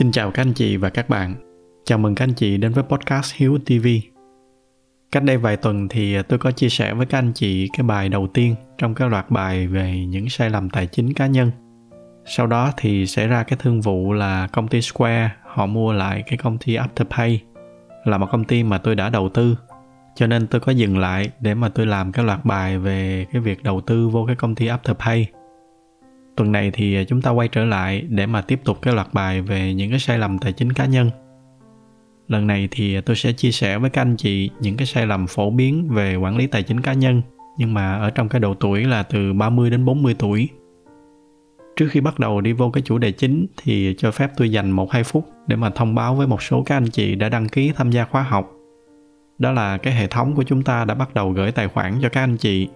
Xin chào các anh chị và các bạn. Chào mừng các anh chị đến với podcast Hiếu TV. Cách đây vài tuần thì tôi có chia sẻ với các anh chị cái bài đầu tiên trong cái loạt bài về những sai lầm tài chính cá nhân. Sau đó thì xảy ra cái thương vụ là công ty Square, họ mua lại cái công ty Afterpay, là một công ty mà tôi đã đầu tư cho nên tôi có dừng lại để mà tôi làm cái loạt bài về cái việc đầu tư vô cái công ty Afterpay tuần này thì à, chúng ta quay trở lại để mà tiếp tục cái loạt bài về những cái sai lầm tài chính cá nhân lần này thì à, tôi sẽ chia sẻ với các anh chị những cái sai lầm phổ biến về quản lý tài chính cá nhân, nhưng mà ở trong cái độ tuổi là từ 30 đến 40 tuổi. Trước khi bắt đầu đi vô cái chủ đề chính thì cho phép tôi dành 1-2 phút để mà thông báo với một số các anh chị đã đăng ký tham gia khóa học. Đó là cái hệ thống của chúng ta đã bắt đầu gửi tài khoản cho các anh chị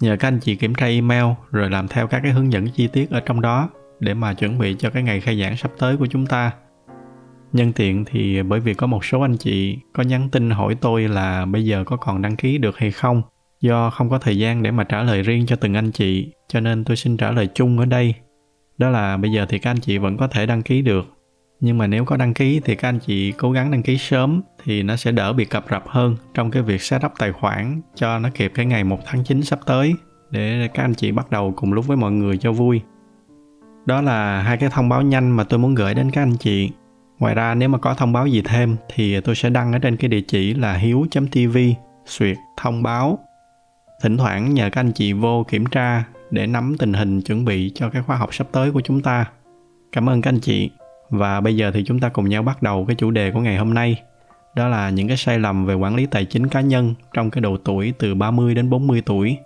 nhờ các anh chị kiểm tra email rồi làm theo các cái hướng dẫn chi tiết ở trong đó để mà chuẩn bị cho cái ngày khai giảng sắp tới của chúng ta. Nhân tiện thì bởi vì có một số anh chị có nhắn tin hỏi tôi là bây giờ có còn đăng ký được hay không, do không có thời gian để mà trả lời riêng cho từng anh chị, cho nên tôi xin trả lời chung ở đây. Đó là bây giờ thì các anh chị vẫn có thể đăng ký được, nhưng mà nếu có đăng ký thì các anh chị cố gắng đăng ký sớm thì nó sẽ đỡ bị cập rập hơn trong cái việc setup tài khoản cho nó kịp cái ngày 1 tháng 9 sắp tới để các anh chị bắt đầu cùng lúc với mọi người cho vui. Đó là hai cái thông báo nhanh mà tôi muốn gửi đến các anh chị. Ngoài ra, nếu mà có thông báo gì thêm thì tôi sẽ đăng ở trên cái địa chỉ là hiếu.tv suyệt, thông báo. Thỉnh thoảng nhờ các anh chị vô kiểm tra để nắm tình hình chuẩn bị cho cái khóa học sắp tới của chúng ta. Cảm ơn các anh chị. Và bây giờ thì chúng ta cùng nhau bắt đầu cái chủ đề của ngày hôm nay. Đó là những cái sai lầm về quản lý tài chính cá nhân trong cái độ tuổi từ 30 đến 40 tuổi.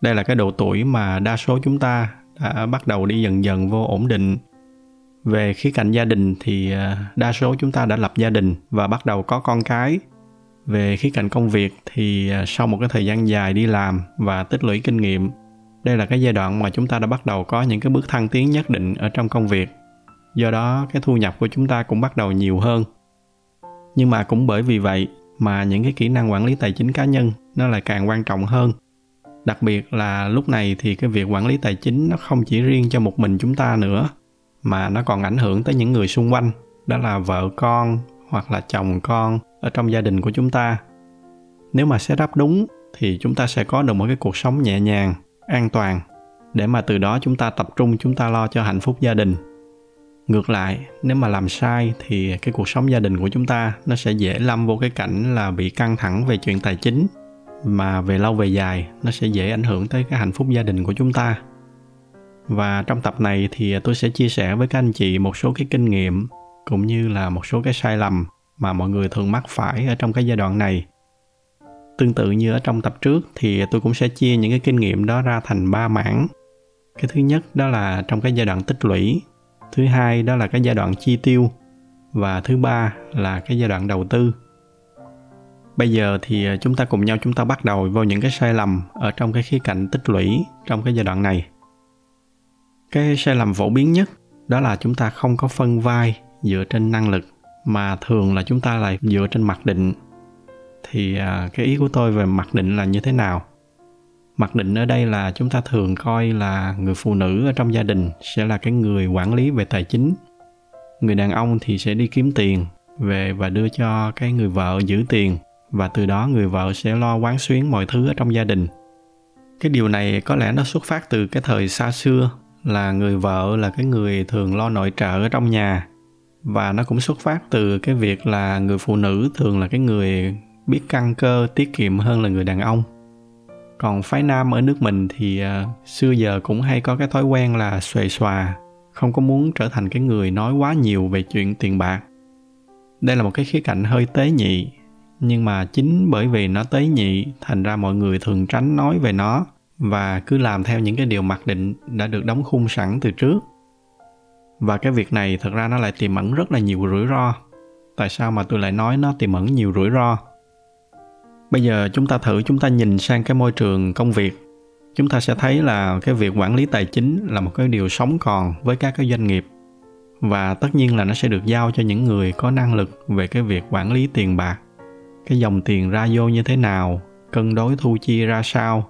Đây là cái độ tuổi mà đa số chúng ta đã bắt đầu đi dần dần vô ổn định. Về khía cạnh gia đình thì à, đa số chúng ta đã lập gia đình và bắt đầu có con cái. Về khía cạnh công việc thì à, sau một cái thời gian dài đi làm và tích lũy kinh nghiệm, đây là cái giai đoạn mà chúng ta đã bắt đầu có những cái bước thăng tiến nhất định ở trong công việc do đó cái thu nhập của chúng ta cũng bắt đầu nhiều hơn nhưng mà cũng bởi vì vậy mà những cái kỹ năng quản lý tài chính cá nhân nó lại càng quan trọng hơn. Đặc biệt là lúc này thì cái việc quản lý tài chính nó không chỉ riêng cho một mình chúng ta nữa, mà nó còn ảnh hưởng tới những người xung quanh, đó là vợ con hoặc là chồng con ở trong gia đình của chúng ta. Nếu mà setup đúng thì chúng ta sẽ có được một cái cuộc sống nhẹ nhàng, an toàn để mà từ đó chúng ta tập trung, chúng ta lo cho hạnh phúc gia đình ngược lại, nếu mà làm sai thì cái cuộc sống gia đình của chúng ta nó sẽ dễ lâm vô cái cảnh là bị căng thẳng về chuyện tài chính, mà về lâu về dài nó sẽ dễ ảnh hưởng tới cái hạnh phúc gia đình của chúng ta. Và trong tập này thì tôi sẽ chia sẻ với các anh chị một số cái kinh nghiệm cũng như là một số cái sai lầm mà mọi người thường mắc phải ở trong cái giai đoạn này. Tương tự như ở trong tập trước thì tôi cũng sẽ chia những cái kinh nghiệm đó ra thành ba mảng. Cái thứ nhất đó là trong cái giai đoạn tích lũy thứ hai đó là cái giai đoạn chi tiêu và thứ ba là cái giai đoạn đầu tư. Bây giờ thì ờ, chúng ta cùng nhau chúng ta bắt đầu vào những cái sai lầm ở trong cái khía cạnh tích lũy trong cái giai đoạn này. Cái sai lầm phổ biến nhất đó là chúng ta không có phân vai dựa trên năng lực mà thường là chúng ta lại dựa trên mặc định. Thì ờ, cái ý của tôi về mặc định là như thế nào? Mặc định ở đây là chúng ta thường coi là người phụ nữ ở trong gia đình sẽ là cái người quản lý về tài chính. Người đàn ông thì sẽ đi kiếm tiền về và đưa cho cái người vợ giữ tiền, và từ đó người vợ sẽ lo quán xuyến mọi thứ ở trong gia đình. Cái điều này có lẽ nó xuất phát từ cái thời xa xưa, là người vợ là cái người thường lo nội trợ ở trong nhà, và nó cũng xuất phát từ cái việc là người phụ nữ thường là cái người biết căn cơ, tiết kiệm hơn là người đàn ông còn phái nam ở nước mình thì uh, xưa giờ cũng hay có cái thói quen là xuề xòa không có muốn trở thành cái người nói quá nhiều về chuyện tiền bạc. Đây là một cái khía cạnh hơi tế nhị nhưng mà chính bởi vì nó tế nhị thành ra mọi người thường tránh nói về nó và cứ làm theo những cái điều mặc định đã được đóng khung sẵn từ trước. Và cái việc này thật ra nó lại tiềm ẩn rất là nhiều rủi ro. Tại sao mà tôi lại nói nó tiềm ẩn nhiều rủi ro? Bây giờ chúng ta thử chúng ta nhìn sang cái môi trường công việc. Chúng ta sẽ thấy là cái việc quản lý tài chính là một cái điều sống còn với các cái doanh nghiệp. Và tất nhiên là nó sẽ được giao cho những người có năng lực về cái việc quản lý tiền bạc. Cái dòng tiền ra vô như thế nào, cân đối thu chi ra sao.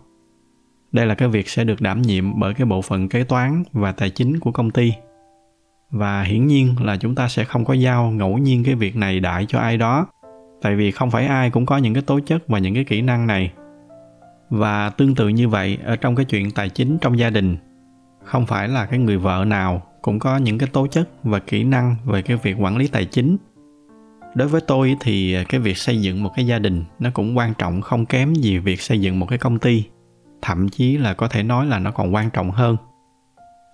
Đây là cái việc sẽ được đảm nhiệm bởi cái bộ phận kế toán và tài chính của công ty. Và hiển nhiên là chúng ta sẽ không có giao ngẫu nhiên cái việc này đại cho ai đó tại vì không phải ai cũng có những cái tố chất và những cái kỹ năng này. Và tương tự như vậy, ở trong cái chuyện tài chính trong gia đình, không phải là cái người vợ nào cũng có những cái tố chất và kỹ năng về cái việc quản lý tài chính. Đối với tôi thì cái việc xây dựng một cái gia đình nó cũng quan trọng không kém gì việc xây dựng một cái công ty. Thậm chí là có thể nói là nó còn quan trọng hơn.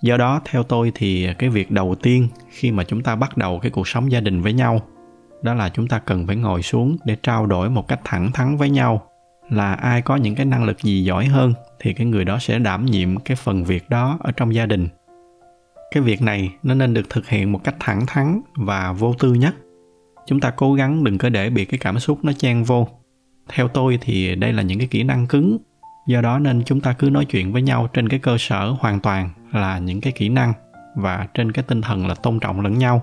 Do đó, theo tôi thì cái việc đầu tiên khi mà chúng ta bắt đầu cái cuộc sống gia đình với nhau đó là chúng ta cần phải ngồi xuống để trao đổi một cách thẳng thắn với nhau. Là ai có những cái năng lực gì giỏi hơn thì cái người đó sẽ đảm nhiệm cái phần việc đó ở trong gia đình. Cái việc này nó nên được thực hiện một cách thẳng thắn và vô tư nhất. Chúng ta cố gắng đừng có để bị cái cảm xúc nó chen vô. Theo tôi thì đây là những cái kỹ năng cứng. Do đó nên chúng ta cứ nói chuyện với nhau trên cái cơ sở hoàn toàn là những cái kỹ năng và trên cái tinh thần là tôn trọng lẫn nhau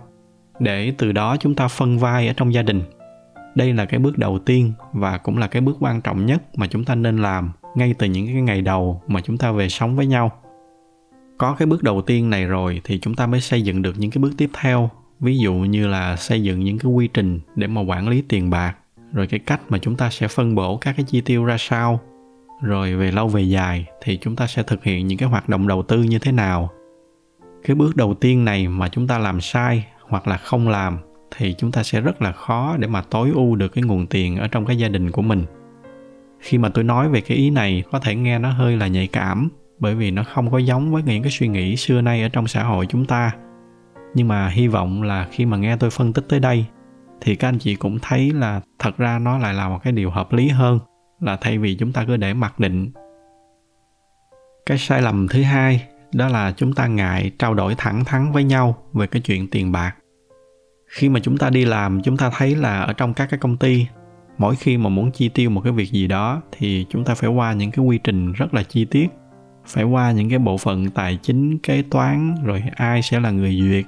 để từ đó chúng ta phân vai ở trong gia đình. Đây là cái bước đầu tiên và cũng là cái bước quan trọng nhất mà chúng ta nên làm ngay từ những cái ngày đầu mà chúng ta về sống với nhau. Có cái bước đầu tiên này rồi thì chúng ta mới xây dựng được những cái bước tiếp theo. Ví dụ như là xây dựng những cái quy trình để mà quản lý tiền bạc, rồi cái cách mà chúng ta sẽ phân bổ các cái chi tiêu ra sao. Rồi về lâu về dài thì chúng ta sẽ thực hiện những cái hoạt động đầu tư như thế nào. Cái bước đầu tiên này mà chúng ta làm sai hoặc là không làm thì chúng ta sẽ rất là khó để mà tối ưu được cái nguồn tiền ở trong cái gia đình của mình. Khi mà tôi nói về cái ý này, có thể nghe nó hơi là nhạy cảm, bởi vì nó không có giống với những cái suy nghĩ xưa nay ở trong xã hội chúng ta. Nhưng mà hy vọng là khi mà nghe tôi phân tích tới đây, thì các anh chị cũng thấy là thật ra nó lại là một cái điều hợp lý hơn là thay vì chúng ta cứ để mặc định. Cái sai lầm thứ hai, đó là chúng ta ngại trao đổi thẳng thắn với nhau về cái chuyện tiền bạc khi mà chúng ta đi làm, chúng ta thấy là ở trong các cái công ty, mỗi khi mà muốn chi tiêu một cái việc gì đó thì chúng ta phải qua những cái quy trình rất là chi tiết. Phải qua những cái bộ phận tài chính, kế toán, rồi ai sẽ là người duyệt.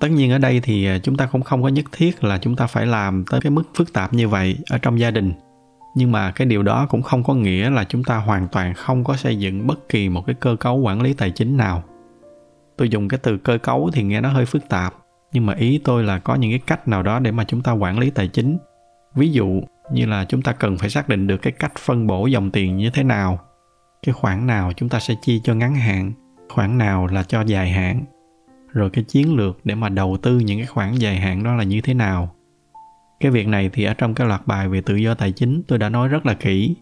Tất nhiên ở đây thì à, chúng ta cũng không có nhất thiết là chúng ta phải làm tới cái mức phức tạp như vậy ở trong gia đình. Nhưng mà cái điều đó cũng không có nghĩa là chúng ta hoàn toàn không có xây dựng bất kỳ một cái cơ cấu quản lý tài chính nào. Tôi dùng cái từ cơ cấu thì nghe nó hơi phức tạp nhưng mà ý tôi là có những cái cách nào đó để mà chúng ta quản lý tài chính. Ví dụ như là chúng ta cần phải xác định được cái cách phân bổ dòng tiền như thế nào, cái khoản nào chúng ta sẽ chi cho ngắn hạn, khoản nào là cho dài hạn, rồi cái chiến lược để mà đầu tư những cái khoản dài hạn đó là như thế nào. Cái việc này thì ở trong cái loạt bài về tự do tài chính tôi đã nói rất là kỹ.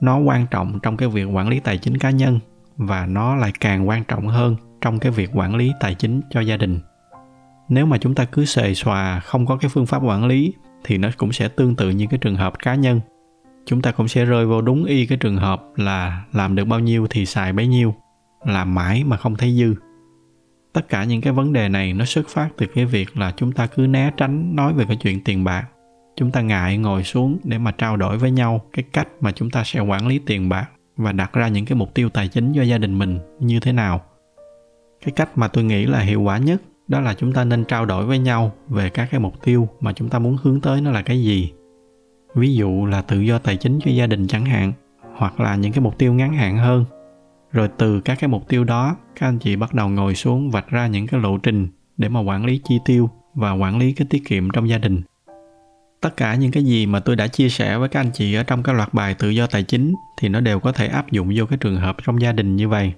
Nó quan trọng trong cái việc quản lý tài chính cá nhân và nó lại càng quan trọng hơn trong cái việc quản lý tài chính cho gia đình nếu mà chúng ta cứ xề xòa, không có cái phương pháp quản lý, thì nó cũng sẽ tương tự như cái trường hợp cá nhân. Chúng ta cũng sẽ rơi vào đúng y cái trường hợp là làm được bao nhiêu thì xài bấy nhiêu, làm mãi mà không thấy dư. Tất cả những cái vấn đề này nó xuất phát từ cái việc là chúng ta cứ né tránh nói về cái chuyện tiền bạc. Chúng ta ngại ngồi xuống để mà trao đổi với nhau cái cách mà chúng ta sẽ quản lý tiền bạc và đặt ra những cái mục tiêu tài chính cho gia đình mình như thế nào. Cái cách mà tôi nghĩ là hiệu quả nhất đó là chúng ta nên trao đổi với nhau về các cái mục tiêu mà chúng ta muốn hướng tới nó là cái gì. Ví dụ là tự do tài chính cho gia đình chẳng hạn, hoặc là những cái mục tiêu ngắn hạn hơn. Rồi từ các cái mục tiêu đó, các anh chị bắt đầu ngồi xuống vạch ra những cái lộ trình để mà quản lý chi tiêu và quản lý cái tiết kiệm trong gia đình. Tất cả những cái gì mà tôi đã chia sẻ với các anh chị ở trong cái loạt bài tự do tài chính thì nó đều có thể áp dụng vô cái trường hợp trong gia đình như vậy.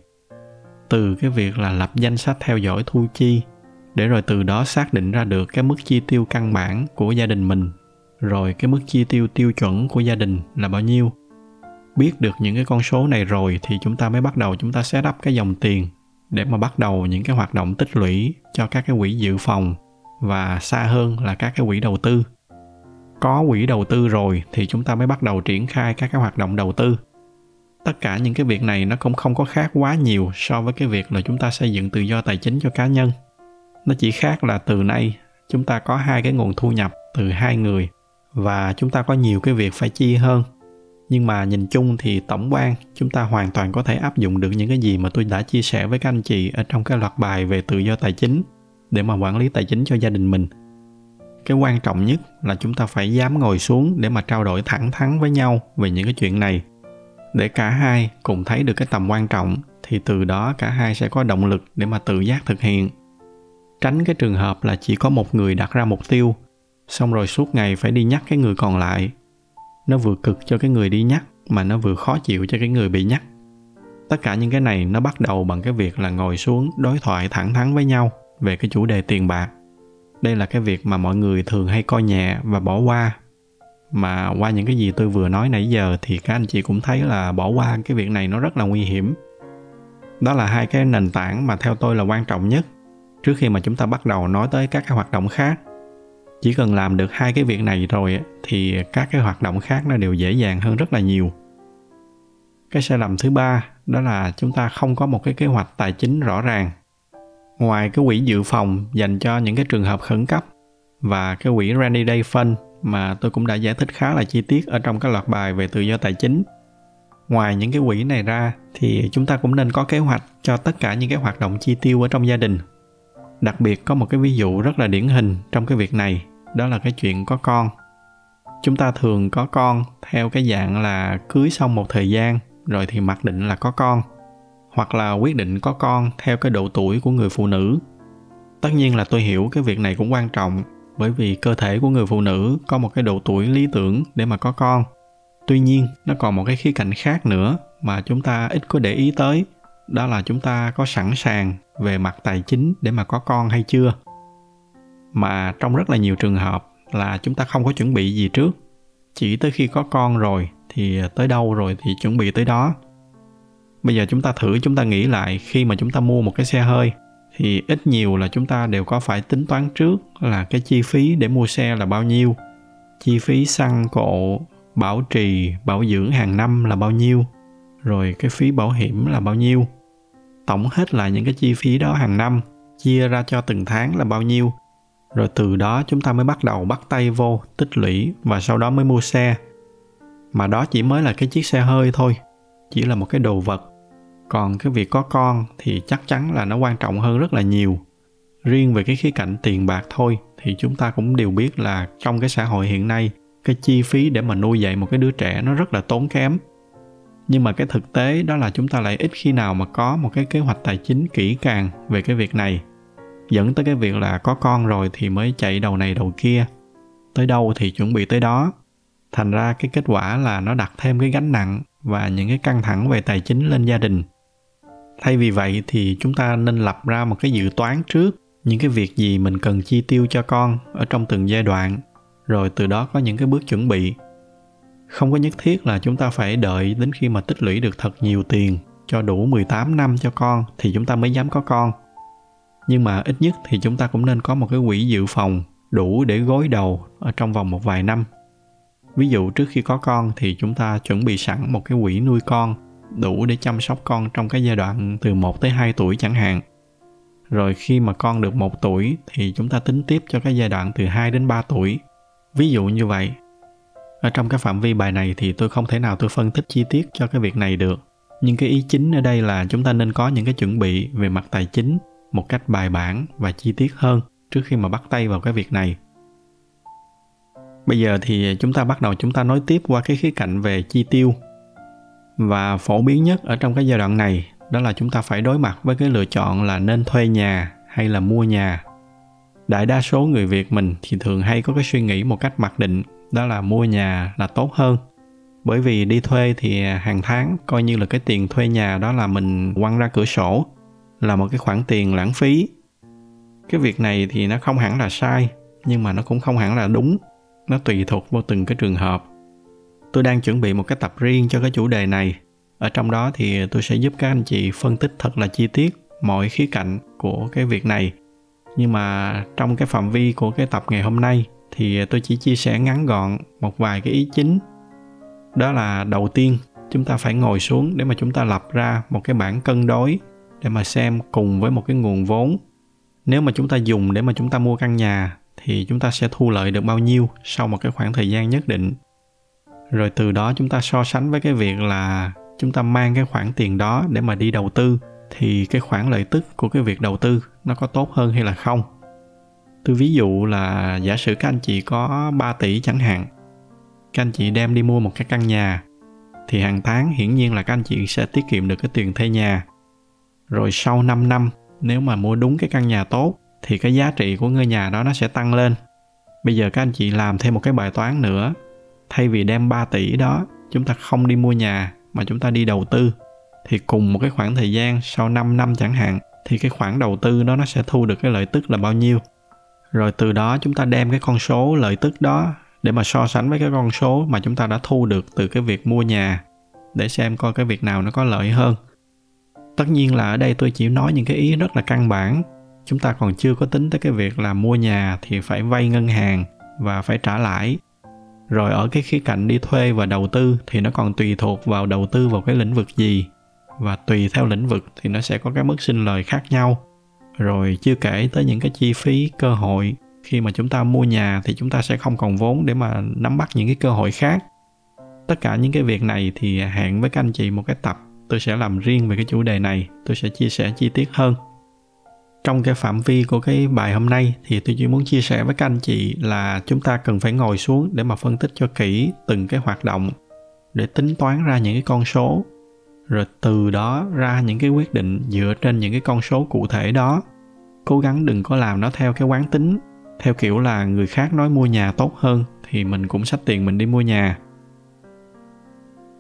Từ cái việc là lập danh sách theo dõi thu chi để rồi từ đó xác định ra được cái mức chi tiêu căn bản của gia đình mình. Rồi cái mức chi tiêu tiêu chuẩn của gia đình là bao nhiêu? Biết được những cái con số này rồi thì chúng ta mới bắt đầu chúng ta set up cái dòng tiền để mà bắt đầu những cái hoạt động tích lũy cho các cái quỹ dự phòng và xa hơn là các cái quỹ đầu tư. Có quỹ đầu tư rồi thì chúng ta mới bắt đầu triển khai các cái hoạt động đầu tư. Tất cả những cái việc này nó cũng không có khác quá nhiều so với cái việc là chúng ta xây dựng tự do tài chính cho cá nhân nó chỉ khác là từ nay, chúng ta có hai cái nguồn thu nhập từ hai người và chúng ta có nhiều cái việc phải chi hơn. Nhưng mà nhìn chung thì tổng quan, chúng ta hoàn toàn có thể áp dụng được những cái gì mà tôi đã chia sẻ với các anh chị ở trong cái loạt bài về tự do tài chính để mà quản lý tài chính cho gia đình mình. Cái quan trọng nhất là chúng ta phải dám ngồi xuống để mà trao đổi thẳng thắn với nhau về những cái chuyện này. Để cả hai cùng thấy được cái tầm quan trọng thì từ đó cả hai sẽ có động lực để mà tự giác thực hiện tránh cái trường hợp là chỉ có một người đặt ra mục tiêu, xong rồi suốt ngày phải đi nhắc cái người còn lại. Nó vừa cực cho cái người đi nhắc, mà nó vừa khó chịu cho cái người bị nhắc. Tất cả những cái này nó bắt đầu bằng cái việc là ngồi xuống đối thoại thẳng thắn với nhau về cái chủ đề tiền bạc. Đây là cái việc mà mọi người thường hay coi nhẹ và bỏ qua. Mà qua những cái gì tôi vừa nói nãy giờ thì các anh chị cũng thấy là bỏ qua cái việc này nó rất là nguy hiểm. Đó là hai cái nền tảng mà theo tôi là quan trọng nhất trước khi mà chúng ta bắt đầu nói tới các cái hoạt động khác. Chỉ cần làm được hai cái việc này rồi thì các cái hoạt động khác nó đều dễ dàng hơn rất là nhiều. Cái sai lầm thứ ba đó là chúng ta không có một cái kế hoạch tài chính rõ ràng. Ngoài cái quỹ dự phòng dành cho những cái trường hợp khẩn cấp và cái quỹ rainy day fund mà tôi cũng đã giải thích khá là chi tiết ở trong các loạt bài về tự do tài chính, ngoài những cái quỹ này ra thì chúng ta cũng nên có kế hoạch cho tất cả những cái hoạt động chi tiêu ở trong gia đình đặc biệt có một cái ví dụ rất là điển hình trong cái việc này, đó là cái chuyện có con. Chúng ta thường có con theo cái dạng là cưới xong một thời gian, rồi thì mặc định là có con, hoặc là quyết định có con theo cái độ tuổi của người phụ nữ. Tất nhiên là tôi hiểu cái việc này cũng quan trọng, bởi vì cơ thể của người phụ nữ có một cái độ tuổi lý tưởng để mà có con. Tuy nhiên, nó còn một cái khía cạnh khác nữa mà chúng ta ít có để ý tới đó là chúng ta có sẵn sàng về mặt tài chính để mà có con hay chưa? Mà trong rất là nhiều trường hợp là chúng ta không có chuẩn bị gì trước. Chỉ tới khi có con rồi thì tới đâu rồi thì chuẩn bị tới đó. Bây giờ chúng ta thử, chúng ta nghĩ lại, khi mà chúng ta mua một cái xe hơi thì ít nhiều là chúng ta đều có phải tính toán trước là cái chi phí để mua xe là bao nhiêu. Chi phí xăng cộ, bảo trì, bảo dưỡng hàng năm là bao nhiêu. Rồi cái phí bảo hiểm là bao nhiêu tổng hết lại những cái chi phí đó hàng năm, chia ra cho từng tháng là bao nhiêu. Rồi từ đó chúng ta mới bắt đầu bắt tay vô, tích lũy và sau đó mới mua xe. Mà đó chỉ mới là cái chiếc xe hơi thôi, chỉ là một cái đồ vật. Còn cái việc có con thì chắc chắn là nó quan trọng hơn rất là nhiều. Riêng về cái khía cạnh tiền bạc thôi thì chúng ta cũng đều biết là trong cái xã hội hiện nay, cái chi phí để mà nuôi dạy một cái đứa trẻ nó rất là tốn kém nhưng mà cái thực tế đó là chúng ta lại ít khi nào mà có một cái kế hoạch tài chính kỹ càng về cái việc này. Dẫn tới cái việc là có con rồi thì mới chạy đầu này đầu kia. Tới đâu thì chuẩn bị tới đó. Thành ra cái kết quả là nó đặt thêm cái gánh nặng và những cái căng thẳng về tài chính lên gia đình. Thay vì vậy thì chúng ta nên lập ra một cái dự toán trước những cái việc gì mình cần chi tiêu cho con ở trong từng giai đoạn. Rồi từ đó có những cái bước chuẩn bị không có nhất thiết là chúng ta phải đợi đến khi mà tích lũy được thật nhiều tiền cho đủ 18 năm cho con thì chúng ta mới dám có con. Nhưng mà ít nhất thì chúng ta cũng nên có một cái quỹ dự phòng đủ để gối đầu ở trong vòng một vài năm. Ví dụ trước khi có con thì chúng ta chuẩn bị sẵn một cái quỹ nuôi con đủ để chăm sóc con trong cái giai đoạn từ 1 tới 2 tuổi chẳng hạn. Rồi khi mà con được 1 tuổi thì chúng ta tính tiếp cho cái giai đoạn từ 2 đến 3 tuổi. Ví dụ như vậy, ở trong cái phạm vi bài này thì tôi không thể nào tôi phân tích chi tiết cho cái việc này được. Nhưng cái ý chính ở đây là chúng ta nên có những cái chuẩn bị về mặt tài chính một cách bài bản và chi tiết hơn trước khi mà bắt tay vào cái việc này. Bây giờ thì chúng ta bắt đầu chúng ta nói tiếp qua cái khía cạnh về chi tiêu. Và phổ biến nhất ở trong cái giai đoạn này đó là chúng ta phải đối mặt với cái lựa chọn là nên thuê nhà hay là mua nhà. Đại đa số người việt mình thì thường hay có cái suy nghĩ một cách mặc định đó là mua nhà là tốt hơn. Bởi vì đi thuê thì hàng tháng coi như là cái tiền thuê nhà đó là mình quăng ra cửa sổ, là một cái khoản tiền lãng phí. Cái việc này thì nó không hẳn là sai, nhưng mà nó cũng không hẳn là đúng. Nó tùy thuộc vào từng cái trường hợp. Tôi đang chuẩn bị một cái tập riêng cho cái chủ đề này. Ở trong đó thì tôi sẽ giúp các anh chị phân tích thật là chi tiết mọi khía cạnh của cái việc này. Nhưng mà trong cái phạm vi của cái tập ngày hôm nay thì tôi chỉ chia sẻ ngắn gọn một vài cái ý chính. Đó là đầu tiên, chúng ta phải ngồi xuống để mà chúng ta lập ra một cái bảng cân đối để mà xem cùng với một cái nguồn vốn. Nếu mà chúng ta dùng để mà chúng ta mua căn nhà thì chúng ta sẽ thu lợi được bao nhiêu sau một cái khoảng thời gian nhất định. Rồi từ đó chúng ta so sánh với cái việc là chúng ta mang cái khoản tiền đó để mà đi đầu tư thì cái khoản lợi tức của cái việc đầu tư nó có tốt hơn hay là không? Tôi ví dụ là giả sử các anh chị có 3 tỷ chẳng hạn, các anh chị đem đi mua một cái căn nhà, thì hàng tháng hiển nhiên là các anh chị sẽ tiết kiệm được cái tiền thuê nhà. Rồi sau 5 năm, nếu mà mua đúng cái căn nhà tốt, thì cái giá trị của ngôi nhà đó nó sẽ tăng lên. Bây giờ các anh chị làm thêm một cái bài toán nữa, thay vì đem 3 tỷ đó, chúng ta không đi mua nhà, mà chúng ta đi đầu tư, thì cùng một cái khoảng thời gian sau 5 năm chẳng hạn, thì cái khoản đầu tư đó nó sẽ thu được cái lợi tức là bao nhiêu? Rồi từ đó chúng ta đem cái con số lợi tức đó để mà so sánh với cái con số mà chúng ta đã thu được từ cái việc mua nhà, để xem coi cái việc nào nó có lợi hơn. Tất nhiên là ở đây tôi chỉ nói những cái ý rất là căn bản. Chúng ta còn chưa có tính tới cái việc là mua nhà thì phải vay ngân hàng và phải trả lãi. Rồi ở cái khía cạnh đi thuê và đầu tư thì nó còn tùy thuộc vào đầu tư vào cái lĩnh vực gì. Và tùy theo lĩnh vực thì nó sẽ có cái mức sinh lời khác nhau rồi chưa kể tới những cái chi phí, cơ hội. Khi mà chúng ta mua nhà thì chúng ta sẽ không còn vốn để mà nắm bắt những cái cơ hội khác. Tất cả những cái việc này thì hẹn với các anh chị một cái tập. Tôi sẽ làm riêng về cái chủ đề này. Tôi sẽ chia sẻ chi tiết hơn. Trong cái phạm vi của cái bài hôm nay thì tôi chỉ muốn chia sẻ với các anh chị là chúng ta cần phải ngồi xuống để mà phân tích cho kỹ từng cái hoạt động, để tính toán ra những cái con số. Rồi từ đó ra những cái quyết định dựa trên những cái con số cụ thể đó cố gắng đừng có làm nó theo cái quán tính, theo kiểu là người khác nói mua nhà tốt hơn thì mình cũng xách tiền mình đi mua nhà.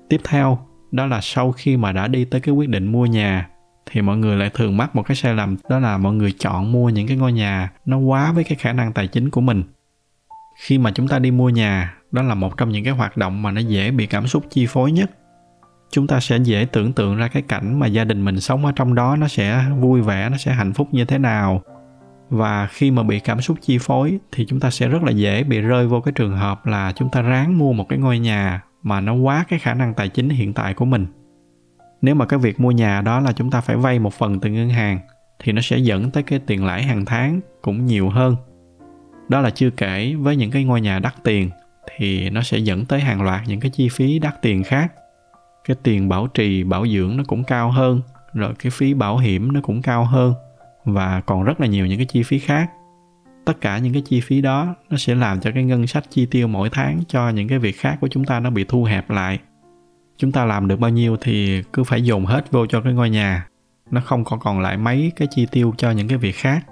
Tiếp theo, đó là sau khi mà đã đi tới cái quyết định mua nhà, thì mọi người lại thường mắc một cái sai lầm, đó là mọi người chọn mua những cái ngôi nhà nó quá với cái khả năng tài chính của mình. Khi mà chúng ta đi mua nhà, đó là một trong những cái hoạt động mà nó dễ bị cảm xúc chi phối nhất chúng ta sẽ dễ tưởng tượng ra cái cảnh mà gia đình mình sống ở trong đó nó sẽ vui vẻ, nó sẽ hạnh phúc như thế nào. Và khi mà bị cảm xúc chi phối thì chúng ta sẽ rất là dễ bị rơi vô cái trường hợp là chúng ta ráng mua một cái ngôi nhà mà nó quá cái khả năng tài chính hiện tại của mình. Nếu mà cái việc mua nhà đó là chúng ta phải vay một phần từ ngân hàng thì nó sẽ dẫn tới cái tiền lãi hàng tháng cũng nhiều hơn. Đó là chưa kể với những cái ngôi nhà đắt tiền thì nó sẽ dẫn tới hàng loạt những cái chi phí đắt tiền khác cái tiền bảo trì, bảo dưỡng nó cũng cao hơn, rồi cái phí bảo hiểm nó cũng cao hơn, và còn rất là nhiều những cái chi phí khác. Tất cả những cái chi phí đó nó sẽ làm cho cái ngân sách chi tiêu mỗi tháng cho những cái việc khác của chúng ta nó bị thu hẹp lại. Chúng ta làm được bao nhiêu thì cứ phải dồn hết vô cho cái ngôi nhà. Nó không còn còn lại mấy cái chi tiêu cho những cái việc khác.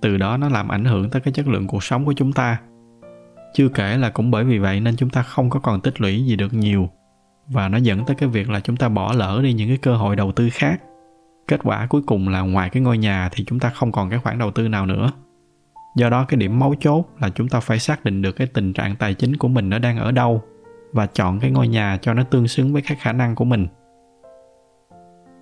Từ đó nó làm ảnh hưởng tới cái chất lượng cuộc sống của chúng ta. Chưa kể là cũng bởi vì vậy nên chúng ta không có còn tích lũy gì được nhiều và nó dẫn tới cái việc là chúng ta bỏ lỡ đi những cái cơ hội đầu tư khác. Kết quả cuối cùng là ngoài cái ngôi nhà thì chúng ta không còn cái khoản đầu tư nào nữa. Do đó cái điểm mấu chốt là chúng ta phải xác định được cái tình trạng tài chính của mình nó đang ở đâu và chọn cái ngôi nhà cho nó tương xứng với các khả năng của mình.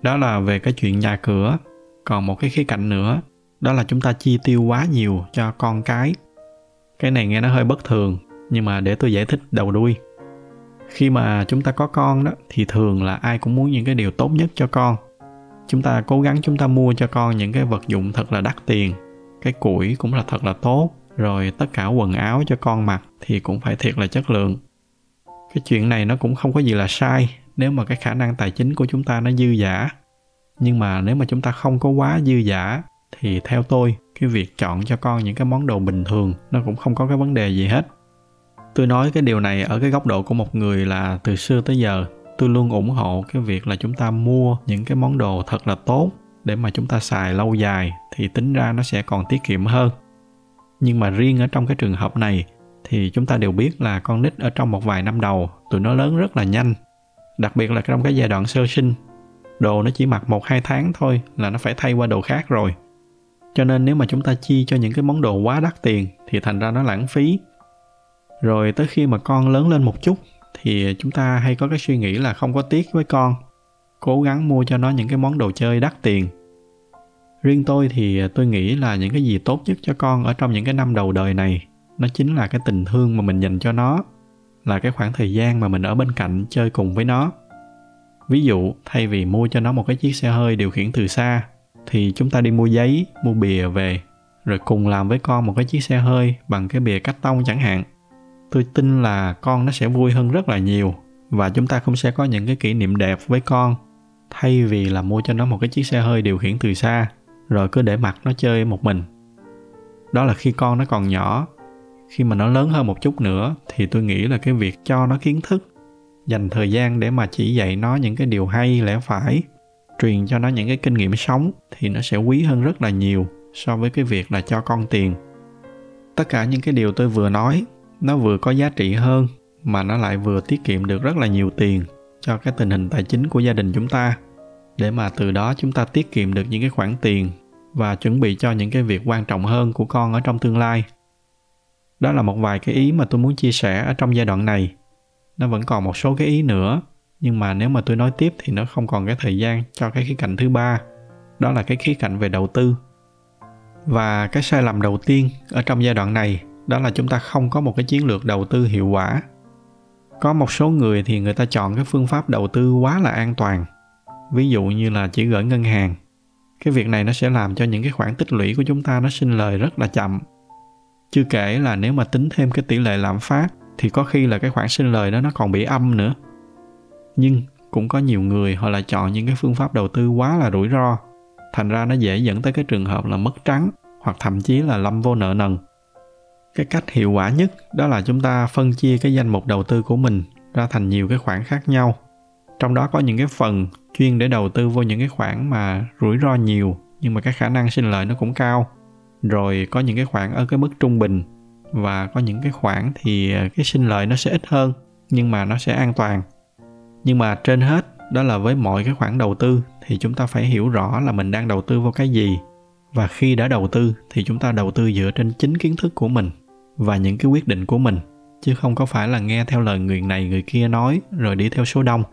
Đó là về cái chuyện nhà cửa. Còn một cái khía cạnh nữa, đó là chúng ta chi tiêu quá nhiều cho con cái. Cái này nghe nó hơi bất thường, nhưng mà để tôi giải thích đầu đuôi khi mà chúng ta có con đó, thì thường là ai cũng muốn những cái điều tốt nhất cho con. Chúng ta cố gắng chúng ta mua cho con những cái vật dụng thật là đắt tiền. Cái củi cũng là thật là tốt, rồi tất cả quần áo cho con mặc thì cũng phải thiệt là chất lượng. Cái chuyện này nó cũng không có gì là sai nếu mà cái khả năng tài chính của chúng ta nó dư giả nhưng mà nếu mà chúng ta không có quá dư giả thì theo tôi, cái việc chọn cho con những cái món đồ bình thường nó cũng không có cái vấn đề gì hết tôi nói cái điều này ở cái góc độ của một người là từ xưa tới giờ. Tôi luôn ủng hộ cái việc là chúng ta mua những cái món đồ thật là tốt để mà chúng ta xài lâu dài thì tính ra nó sẽ còn tiết kiệm hơn. Nhưng mà riêng ở trong cái trường hợp này thì chúng ta đều biết là con nít ở trong một vài năm đầu, tụi nó lớn rất là nhanh. Đặc biệt là trong cái giai đoạn sơ sinh, đồ nó chỉ mặc một, hai tháng thôi là nó phải thay qua đồ khác rồi. Cho nên nếu mà chúng ta chi cho những cái món đồ quá đắt tiền thì thành ra nó lãng phí rồi tới khi mà con lớn lên một chút thì chúng ta hay có cái suy nghĩ là không có tiếc với con, cố gắng mua cho nó những cái món đồ chơi đắt tiền. Riêng tôi thì tôi nghĩ là những cái gì tốt nhất cho con ở trong những cái năm đầu đời này, nó chính là cái tình thương mà mình dành cho nó, là cái khoảng thời gian mà mình ở bên cạnh chơi cùng với nó. Ví dụ, thay vì mua cho nó một cái chiếc xe hơi điều khiển từ xa, thì chúng ta đi mua giấy, mua bìa về, rồi cùng làm với con một cái chiếc xe hơi bằng cái bìa cắt tông chẳng hạn tôi tin là con nó sẽ vui hơn rất là nhiều và chúng ta cũng sẽ có những cái kỷ niệm đẹp với con, thay vì là mua cho nó một cái chiếc xe hơi điều khiển từ xa, rồi cứ để mặc nó chơi một mình. Đó là khi con nó còn nhỏ. Khi mà nó lớn hơn một chút nữa thì tôi nghĩ là cái việc cho nó kiến thức, dành thời gian để mà chỉ dạy nó những cái điều hay lẽ phải, truyền cho nó những cái kinh nghiệm sống thì nó sẽ quý hơn rất là nhiều so với cái việc là cho con tiền. Tất cả những cái điều tôi vừa nói nó vừa có giá trị hơn mà nó lại vừa tiết kiệm được rất là nhiều tiền cho cái tình hình tài chính của gia đình chúng ta. Để mà từ đó chúng ta tiết kiệm được những cái khoản tiền và chuẩn bị cho những cái việc quan trọng hơn của con ở trong tương lai. Đó là một vài cái ý mà tôi muốn chia sẻ ở trong giai đoạn này. Nó vẫn còn một số cái ý nữa, nhưng mà nếu mà tôi nói tiếp thì nó không còn cái thời gian cho cái khía cạnh thứ ba, đó là cái khía cạnh về đầu tư. Và cái sai lầm đầu tiên ở trong giai đoạn này đó là chúng ta không có một cái chiến lược đầu tư hiệu quả. Có một số người thì người ta chọn cái phương pháp đầu tư quá là an toàn. Ví dụ như là chỉ gửi ngân hàng. Cái việc này nó sẽ làm cho những cái khoản tích lũy của chúng ta nó sinh lời rất là chậm. Chưa kể là nếu mà tính thêm cái tỷ lệ lạm phát thì có khi là cái khoản sinh lời đó nó còn bị âm nữa. Nhưng cũng có nhiều người họ lại chọn những cái phương pháp đầu tư quá là rủi ro. Thành ra nó dễ dẫn tới cái trường hợp là mất trắng hoặc thậm chí là lâm vô nợ nần cái cách hiệu quả nhất đó là chúng ta phân chia cái danh mục đầu tư của mình ra thành nhiều cái khoản khác nhau. Trong đó có những cái phần chuyên để đầu tư vô những cái khoản mà rủi ro nhiều, nhưng mà cái khả năng sinh lợi nó cũng cao. Rồi có những cái khoản ở cái mức trung bình, và có những cái khoản thì à, cái sinh lợi nó sẽ ít hơn, nhưng mà nó sẽ an toàn. Nhưng mà trên hết, đó là với mọi cái khoản đầu tư thì chúng ta phải hiểu rõ là mình đang đầu tư vào cái gì. Và khi đã đầu tư thì chúng ta đầu tư dựa trên chính kiến thức của mình và những cái quyết định của mình, chứ không có phải là nghe theo lời người này người kia nói rồi đi theo số đông.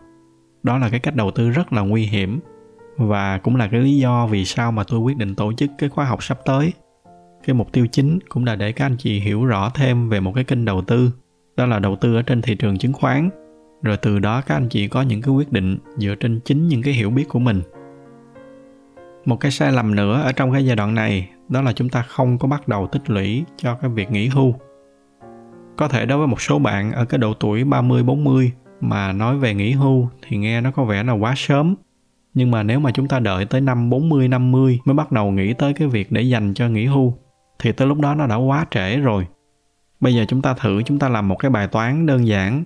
Đó là cái cách đầu tư rất là nguy hiểm và cũng là cái lý do vì sao mà tôi quyết định tổ chức cái khóa học sắp tới. Cái mục tiêu chính cũng là để các anh chị hiểu rõ thêm về một cái kênh đầu tư, đó là đầu tư ở trên thị trường chứng khoán. Rồi từ đó các anh chị có những cái quyết định dựa trên chính những cái hiểu biết của mình một cái sai lầm nữa ở trong cái giai đoạn này, đó là chúng ta không có bắt đầu tích lũy cho cái việc nghỉ hưu. Có thể đối với một số bạn ở cái độ tuổi 30 40 mà nói về nghỉ hưu thì nghe nó có vẻ là quá sớm. Nhưng mà nếu mà chúng ta đợi tới năm 40 50 mới bắt đầu nghĩ tới cái việc để dành cho nghỉ hưu, thì tới lúc đó nó đã quá trễ rồi. Bây giờ chúng ta thử chúng ta làm một cái bài toán đơn giản.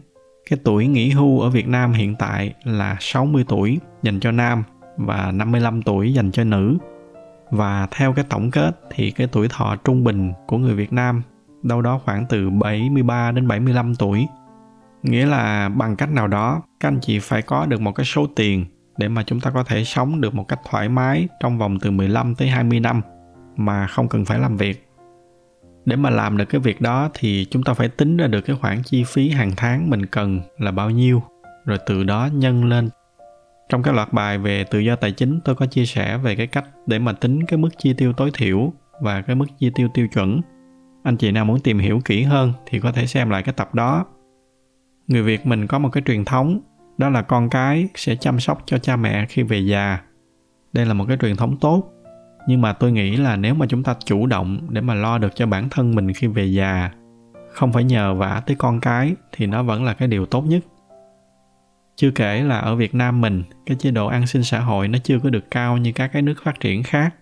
Cái tuổi nghỉ hưu ở Việt Nam hiện tại là 60 tuổi dành cho nam và 55 tuổi dành cho nữ. Và theo cái tổng kết thì cái tuổi thọ trung bình của người Việt Nam đâu đó khoảng từ 73 đến 75 tuổi. Nghĩa là bằng cách nào đó, các anh chị phải có được một cái số tiền để mà chúng ta có thể sống được một cách thoải mái trong vòng từ 15 tới 20 năm mà không cần phải làm việc. Để mà làm được cái việc đó thì chúng ta phải tính ra được cái khoản chi phí hàng tháng mình cần là bao nhiêu, rồi từ đó nhân lên trong cái loạt bài về tự do tài chính, tôi có chia sẻ về cái cách để mà tính cái mức chi tiêu tối thiểu và cái mức chi tiêu tiêu chuẩn. Anh chị nào muốn tìm hiểu kỹ hơn thì có thể xem lại cái tập đó. Người việt mình có một cái truyền thống, đó là con cái sẽ chăm sóc cho cha mẹ khi về già. Đây là một cái truyền thống tốt, nhưng mà tôi nghĩ là nếu mà chúng ta chủ động để mà lo được cho bản thân mình khi về già, không phải nhờ vả tới con cái thì nó vẫn là cái điều tốt nhất chưa kể là ở Việt Nam mình, cái chế độ an sinh xã hội nó chưa có được cao như các cái nước phát triển khác.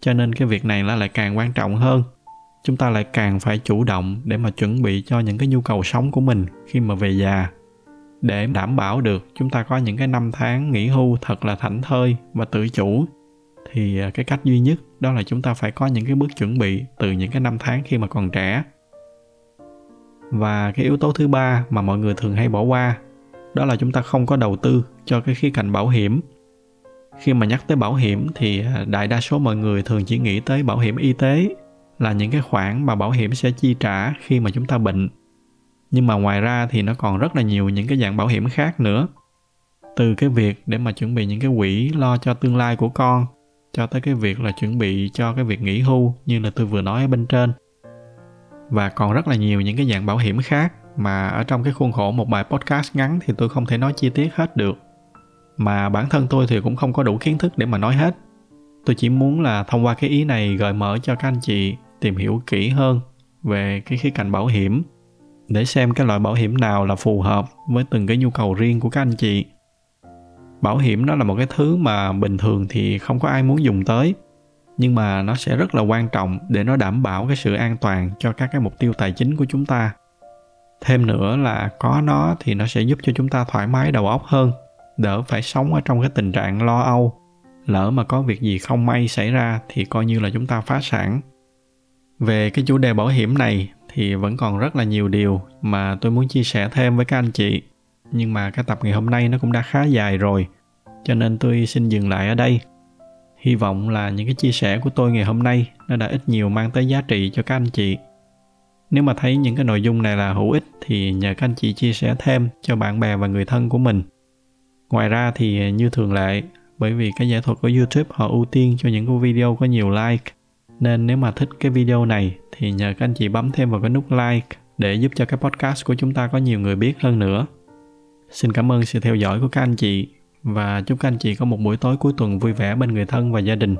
Cho nên cái việc này nó lại càng quan trọng hơn. Chúng ta lại càng phải chủ động để mà chuẩn bị cho những cái nhu cầu sống của mình khi mà về già. Để đảm bảo được chúng ta có những cái năm tháng nghỉ hưu thật là thảnh thơi và tự chủ thì à, cái cách duy nhất đó là chúng ta phải có những cái bước chuẩn bị từ những cái năm tháng khi mà còn trẻ và cái yếu tố thứ ba mà mọi người thường hay bỏ qua đó là chúng ta không có đầu tư cho cái khía cạnh bảo hiểm. Khi mà nhắc tới bảo hiểm thì à, đại đa số mọi người thường chỉ nghĩ tới bảo hiểm y tế là những cái khoản mà bảo hiểm sẽ chi trả khi mà chúng ta bệnh. Nhưng mà ngoài ra thì nó còn rất là nhiều những cái dạng bảo hiểm khác nữa. Từ cái việc để mà chuẩn bị những cái quỹ lo cho tương lai của con, cho tới cái việc là chuẩn bị cho cái việc nghỉ hưu như là tôi vừa nói ở bên trên. Và còn rất là nhiều những cái dạng bảo hiểm khác mà ở trong cái khuôn khổ một bài podcast ngắn thì tôi không thể nói chi tiết hết được. Mà bản thân tôi thì cũng không có đủ kiến thức để mà nói hết. Tôi chỉ muốn là thông qua cái ý này gợi mở cho các anh chị tìm hiểu kỹ hơn về cái khía cạnh bảo hiểm, để xem cái loại bảo hiểm nào là phù hợp với từng cái nhu cầu riêng của các anh chị. Bảo hiểm nó là một cái thứ mà bình thường thì không có ai muốn dùng tới, nhưng mà nó sẽ rất là quan trọng để nó đảm bảo cái sự an toàn cho các cái mục tiêu tài chính của chúng ta thêm nữa là có nó thì nó sẽ giúp cho chúng ta thoải mái đầu óc hơn, đỡ phải sống ở trong cái tình trạng lo âu. Lỡ mà có việc gì không may xảy ra thì coi như là chúng ta phá sản. Về cái chủ đề bảo hiểm này thì vẫn còn rất là nhiều điều mà tôi muốn chia sẻ thêm với các anh chị. Nhưng mà cái tập ngày hôm nay nó cũng đã khá dài rồi, cho nên tôi xin dừng lại ở đây. Hy vọng là những cái chia sẻ của tôi ngày hôm nay nó đã ít nhiều mang tới giá trị cho các anh chị nếu mà thấy những cái nội dung này là hữu ích thì nhờ các anh chị chia sẻ thêm cho bạn bè và người thân của mình. Ngoài ra thì như thường lệ, bởi vì cái giải thuật của youtube họ ưu tiên cho những cái video có nhiều like, nên nếu mà thích cái video này thì nhờ các anh chị bấm thêm vào cái nút like để giúp cho cái podcast của chúng ta có nhiều người biết hơn nữa. Xin cảm ơn sự theo dõi của các anh chị và chúc các anh chị có một buổi tối cuối tuần vui vẻ bên người thân và gia đình.